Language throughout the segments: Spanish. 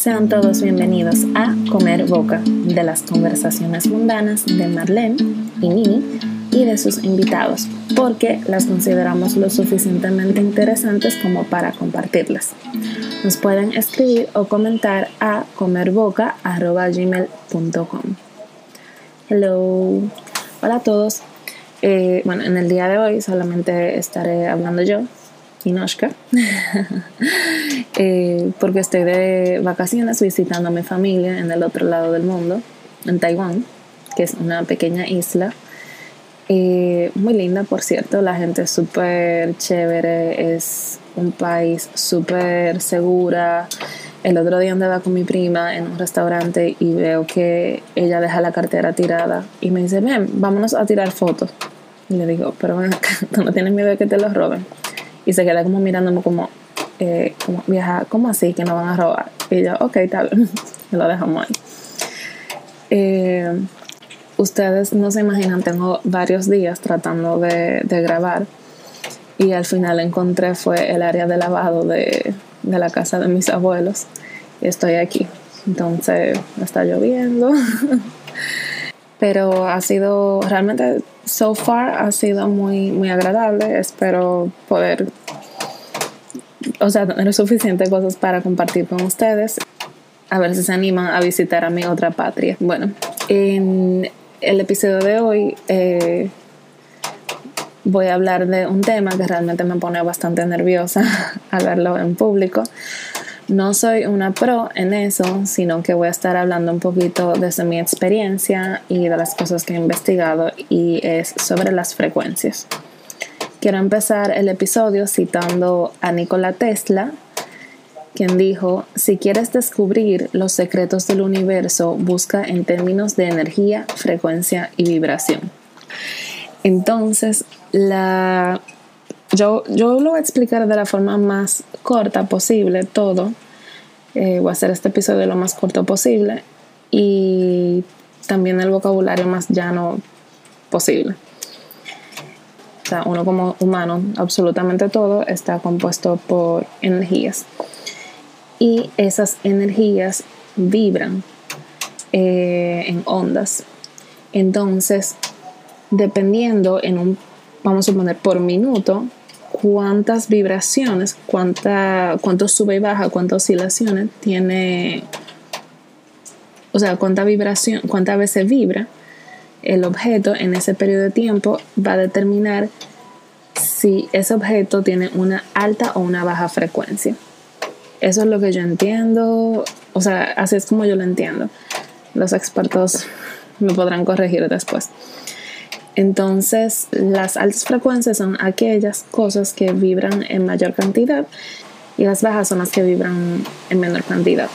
Sean todos bienvenidos a Comer Boca, de las conversaciones mundanas de Marlene y Nini y de sus invitados, porque las consideramos lo suficientemente interesantes como para compartirlas. Nos pueden escribir o comentar a comerboca.gmail.com. Hello, hola a todos. Eh, bueno, en el día de hoy solamente estaré hablando yo, Inoshka, eh, porque estoy de vacaciones visitando a mi familia en el otro lado del mundo, en Taiwán, que es una pequeña isla. Eh, muy linda, por cierto, la gente es súper chévere, es un país súper segura. El otro día andaba con mi prima en un restaurante y veo que ella deja la cartera tirada y me dice, ven, vámonos a tirar fotos. Y le digo, pero bueno, tú no tienes miedo de que te los roben. Y se queda como mirándome como, eh, como vieja, ¿cómo así que no van a robar? Y yo, ok, tal vez, lo dejamos ahí. Eh, ustedes no se imaginan, tengo varios días tratando de, de, grabar y al final encontré fue el área de lavado de, de la casa de mis abuelos y estoy aquí. Entonces está lloviendo. Pero ha sido realmente so far ha sido muy, muy agradable. Espero poder, o sea, tener suficientes cosas para compartir con ustedes. A ver si se animan a visitar a mi otra patria. Bueno, en el episodio de hoy eh, voy a hablar de un tema que realmente me pone bastante nerviosa hablarlo en público. No soy una pro en eso, sino que voy a estar hablando un poquito desde mi experiencia y de las cosas que he investigado y es sobre las frecuencias. Quiero empezar el episodio citando a Nikola Tesla, quien dijo, si quieres descubrir los secretos del universo, busca en términos de energía, frecuencia y vibración. Entonces, la yo, yo lo voy a explicar de la forma más corta posible todo. Eh, voy a hacer este episodio lo más corto posible y también el vocabulario más llano posible. Uno como humano, absolutamente todo está compuesto por energías. Y esas energías vibran eh, en ondas. Entonces, dependiendo en un, vamos a poner por minuto, cuántas vibraciones, cuánta, cuánto sube y baja, cuántas oscilaciones tiene, o sea, cuánta vibración, cuántas veces vibra el objeto en ese periodo de tiempo va a determinar si ese objeto tiene una alta o una baja frecuencia. Eso es lo que yo entiendo, o sea, así es como yo lo entiendo. Los expertos me podrán corregir después. Entonces, las altas frecuencias son aquellas cosas que vibran en mayor cantidad y las bajas son las que vibran en menor cantidad.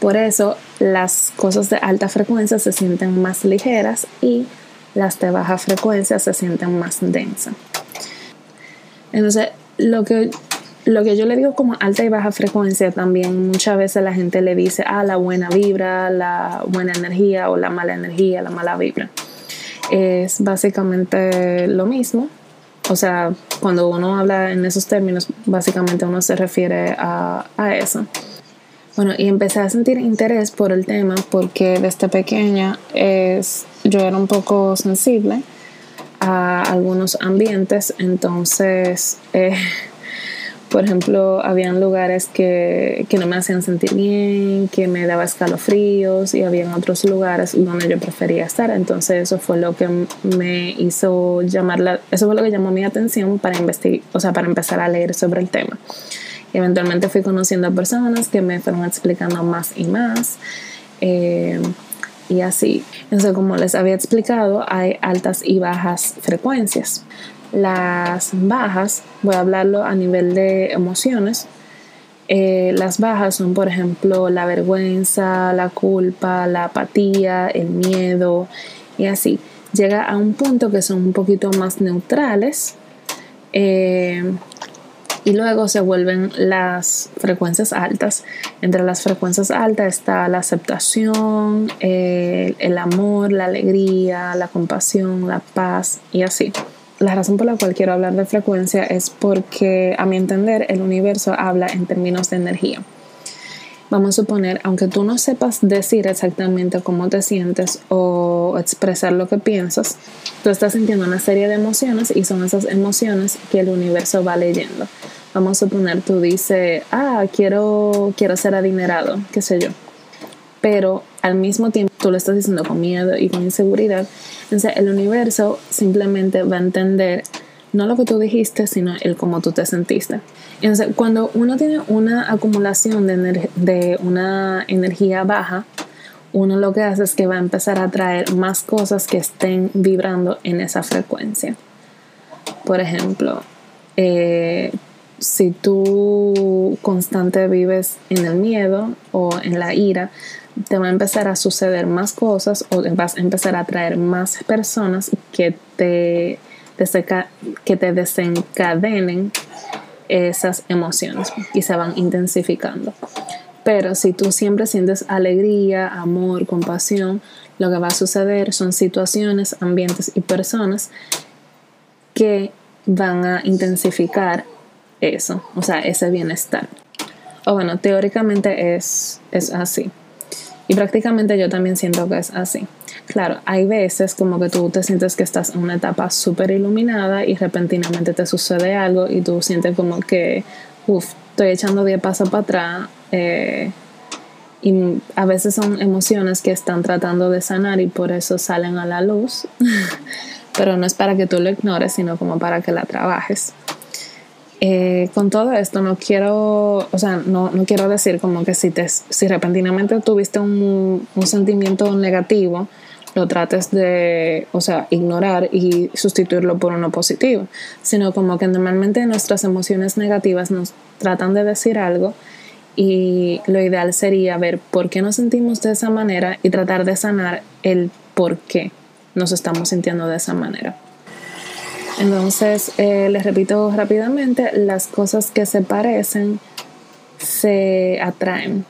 Por eso, las cosas de alta frecuencia se sienten más ligeras y las de baja frecuencia se sienten más densas. Entonces, lo que, lo que yo le digo como alta y baja frecuencia también muchas veces la gente le dice, ah, la buena vibra, la buena energía o la mala energía, la mala vibra es básicamente lo mismo. O sea, cuando uno habla en esos términos, básicamente uno se refiere a, eso. Bueno, y empecé a sentir interés por el tema porque desde pequeña es, yo era un poco sensible a algunos ambientes, entonces eh, por ejemplo, habían lugares que, que, no me hacían sentir bien, que me daba escalofríos y habían otros lugares donde yo prefería estar. Entonces eso fue lo que me hizo llamar la, eso fue lo que llamó mi atención para investigar, o sea, para empezar a leer sobre el tema. Eventualmente fui conociendo a personas que me fueron explicando más y más. Eh, y así. Entonces, como les había explicado, hay altas y bajas frecuencias. Las bajas, voy a hablarlo a nivel de emociones. Eh, las bajas son, por ejemplo, la vergüenza, la culpa, la apatía, el miedo y así. Llega a un punto que son un poquito más neutrales eh, y luego se vuelven las frecuencias altas. Entre las frecuencias altas está la aceptación, el amor, la alegría, la compasión, la paz y así la razón por la cual quiero hablar de frecuencia es porque, a mi entender, el universo habla en términos de energía. Vamos a suponer, aunque tú no sepas decir exactamente cómo te sientes o expresar lo que piensas, tú estás sintiendo una serie de emociones y son esas emociones que el universo va leyendo. Vamos a suponer, tú dices, ah, quiero, quiero ser adinerado, qué sé yo. Pero al mismo tiempo tú lo estás diciendo con miedo y con inseguridad. Entonces el universo simplemente va a entender no lo que tú dijiste, sino el cómo tú te sentiste. Entonces, cuando uno tiene una acumulación de, de una energía baja, uno lo que hace es que va a empezar a traer más cosas que estén vibrando en esa frecuencia. Por ejemplo, eh, si tú constante vives en el miedo o en la ira, te va a empezar a suceder más cosas o vas a empezar a atraer más personas que te, que te desencadenen esas emociones y se van intensificando. Pero si tú siempre sientes alegría, amor, compasión, lo que va a suceder son situaciones, ambientes y personas que van a intensificar eso, o sea, ese bienestar. O bueno, teóricamente es, es así. Y prácticamente yo también siento que es así. Claro, hay veces como que tú te sientes que estás en una etapa súper iluminada y repentinamente te sucede algo y tú sientes como que, uff, estoy echando 10 pasos para atrás. Eh, y a veces son emociones que están tratando de sanar y por eso salen a la luz. Pero no es para que tú lo ignores, sino como para que la trabajes. Eh, con todo esto no quiero, o sea, no, no, quiero decir como que si, te, si repentinamente tuviste un, un, sentimiento negativo, lo trates de, o sea, ignorar y sustituirlo por uno positivo, sino como que normalmente nuestras emociones negativas nos tratan de decir algo y lo ideal sería ver por qué nos sentimos de esa manera y tratar de sanar el por qué nos estamos sintiendo de esa manera. Entonces, eh, les repito rápidamente, las cosas que se parecen se atraen.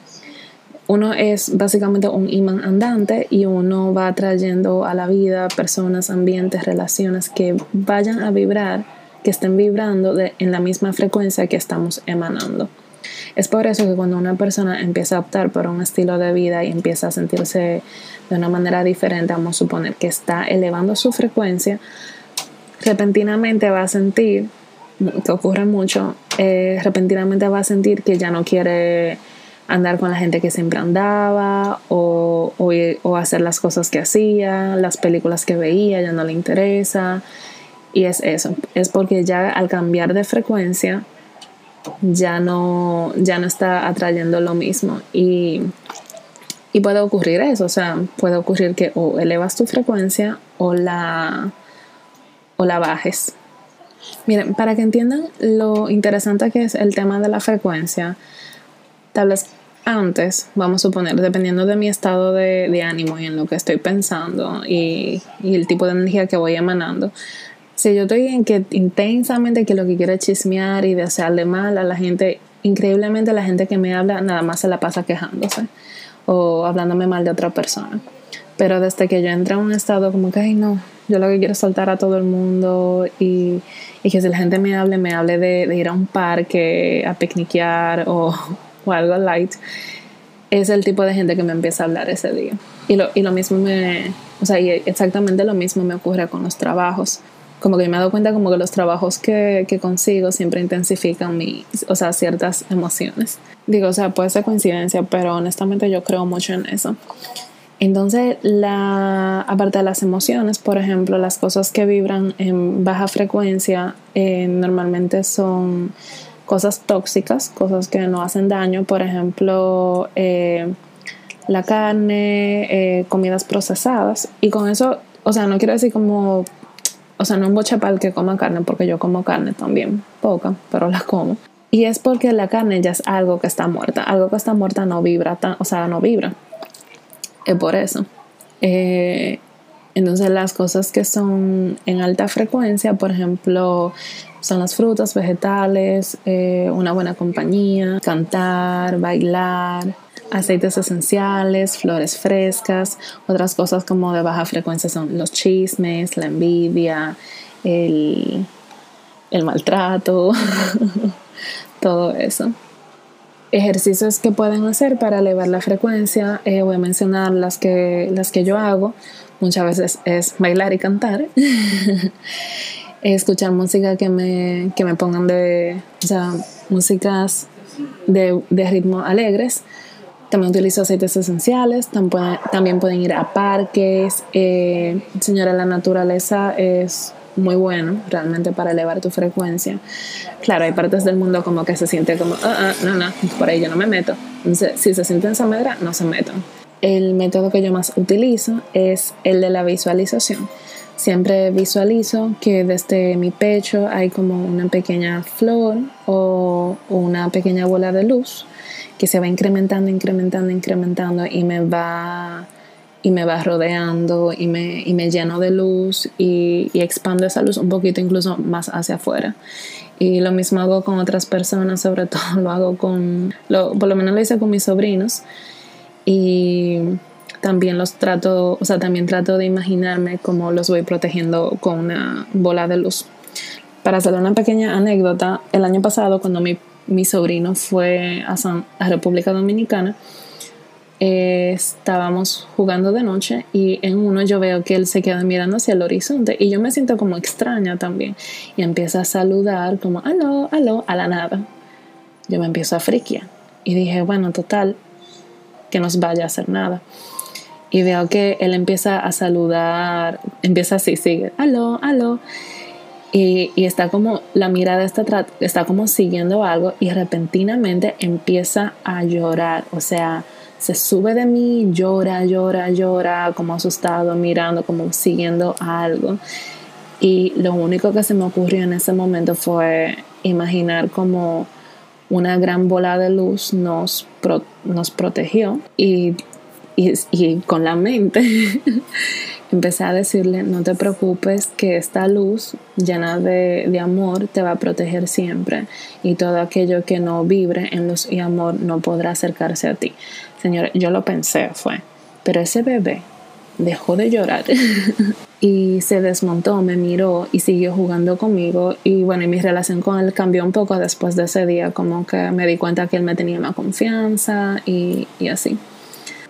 Uno es básicamente un imán andante y uno va atrayendo a la vida personas, ambientes, relaciones que vayan a vibrar, que estén vibrando en la misma frecuencia que estamos emanando. Es por eso que cuando una persona empieza a optar por un estilo de vida y empieza a sentirse de una manera diferente, vamos a suponer que está elevando su frecuencia, repentinamente va a sentir, que ocurre mucho, eh, repentinamente va a sentir que ya no quiere andar con la gente que siempre andaba o, o, hacer las cosas que hacía, las películas que veía, ya no le interesa. Y es eso, es porque ya al cambiar de frecuencia ya no, ya no está atrayendo lo mismo. Y, y puede ocurrir eso, o sea, puede ocurrir que o elevas tu frecuencia o la, o la bajes. Miren, para que entiendan lo interesante que es el tema de la frecuencia, antes, vamos a suponer, dependiendo de mi estado de, ánimo y en lo que estoy pensando y, el tipo de energía que voy emanando, si yo estoy en que intensamente que lo que quiero es chismear y desearle mal a la gente, increíblemente la gente que me habla nada más se la pasa quejándose o hablándome mal de otra persona. Pero desde que yo entro en un estado como que, ay no, yo lo que quiero es soltar a todo el mundo y, y que si la gente me hable, me hable de, ir a un parque a picniquear o, o, algo light. Es el tipo de gente que me empieza a hablar ese día. Y lo, y lo mismo me, o sea, y exactamente lo mismo me ocurre con los trabajos. Como que me he dado cuenta como que los trabajos que, que consigo siempre intensifican mis, o sea, ciertas emociones. Digo, o sea, puede ser coincidencia, pero honestamente yo creo mucho en eso. Entonces, aparte de las emociones, por ejemplo, las cosas que vibran en baja frecuencia eh, normalmente son cosas tóxicas, cosas que no hacen daño, por ejemplo, eh, la carne, eh, comidas procesadas. Y con eso, o sea, no quiero decir como, o sea, no un que coma carne, porque yo como carne también, poca, pero la como. Y es porque la carne ya es algo que está muerta. Algo que está muerta no vibra, o sea, no vibra es por eso. Eh, entonces las cosas que son en alta frecuencia, por ejemplo, son las frutas, vegetales, eh, una buena compañía, cantar, bailar, aceites esenciales, flores frescas. Otras cosas como de baja frecuencia son los chismes, la envidia, el, el maltrato, todo eso. Ejercicios que pueden hacer para elevar la frecuencia, eh, voy a mencionar las que, las que yo hago. Muchas veces es bailar y cantar. Escuchar música que me, que me pongan de, o sea, músicas de, de ritmo alegres. También utilizo aceites esenciales, también pueden ir a parques. Eh, señora, la naturaleza es muy bueno realmente para elevar tu frecuencia. Claro, hay partes del mundo como que se siente como, ah, ah, no, no, por ahí yo no me meto. Entonces, si se sienten esa medra, no se metan. El método que yo más utilizo es el de la visualización. Siempre visualizo que desde mi pecho hay como una pequeña flor o una pequeña bola de luz que se va incrementando, incrementando, incrementando y me va y me va rodeando y me, y me lleno de luz y, y, expando esa luz un poquito incluso más hacia afuera. Y lo mismo hago con otras personas, sobre todo lo hago con, lo, por lo menos lo hice con mis sobrinos y también los trato, o sea, también trato de imaginarme cómo los voy protegiendo con una bola de luz. Para hacer una pequeña anécdota, el año pasado cuando mi, mi sobrino fue a, San, a República Dominicana, eh, estábamos jugando de noche y en uno yo veo que él se queda mirando hacia el horizonte y yo me siento como extraña también y empieza a saludar como aló, aló, a la nada. Yo me empiezo a friquear y dije, bueno, total, que nos vaya a hacer nada. Y veo que él empieza a saludar, empieza así, sigue, aló, aló. Y, y, está como, la mirada está, está como siguiendo algo y repentinamente empieza a llorar. O sea, se sube de mí, llora, llora, llora, como asustado, mirando, como siguiendo algo. Y lo único que se me ocurrió en ese momento fue imaginar como una gran bola de luz nos, nos protegió y, y con la mente empecé a decirle, no te preocupes, que esta luz llena de, de, amor te va a proteger siempre y todo aquello que no vibre en luz y amor no podrá acercarse a ti. Señores, yo lo pensé, fue, pero ese bebé dejó de llorar y se desmontó, me miró y siguió jugando conmigo y bueno, y mi relación con él cambió un poco después de ese día, como que me di cuenta que él me tenía más confianza y, y así.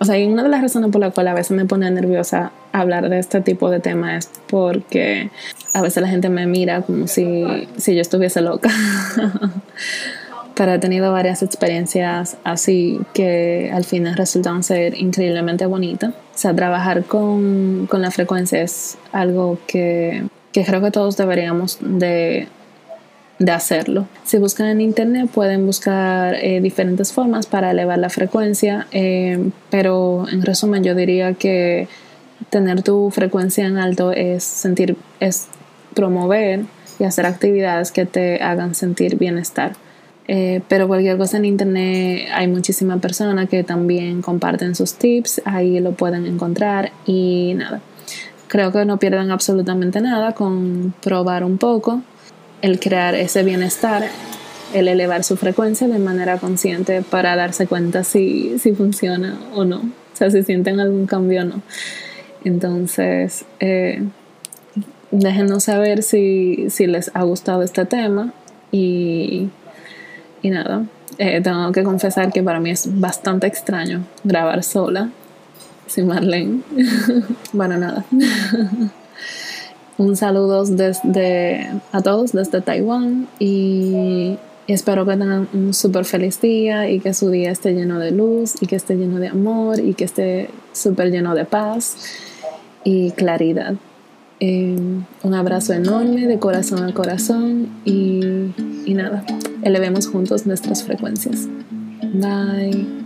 O sea, y una de las razones por la cual a veces me pone nerviosa hablar de este tipo de temas es porque a veces la gente me mira como si, si yo estuviese loca. pero he tenido varias experiencias así que al final resultan ser increíblemente bonitas. O sea, trabajar con, con la frecuencia es algo que, que creo que todos deberíamos de, de, hacerlo. Si buscan en internet pueden buscar eh, diferentes formas para elevar la frecuencia, eh, pero en resumen yo diría que tener tu frecuencia en alto es sentir, es promover y hacer actividades que te hagan sentir bienestar. Eh, pero cualquier cosa en internet hay muchísimas personas que también comparten sus tips, ahí lo pueden encontrar y nada. Creo que no pierden absolutamente nada con probar un poco, el crear ese bienestar, el elevar su frecuencia de manera consciente para darse cuenta si, si funciona o no, o sea, si sienten algún cambio o no. Entonces, eh, déjenos saber si, si les ha gustado este tema y y nada, eh, tengo que confesar que para mí es bastante extraño grabar sola, sin Marlene. bueno, nada. un saludo desde, a todos desde Taiwán y espero que tengan un súper feliz día y que su día esté lleno de luz y que esté lleno de amor y que esté súper lleno de paz y claridad. Eh, un abrazo enorme de corazón a corazón y, y nada elevemos juntos nuestras frecuencias. Bye.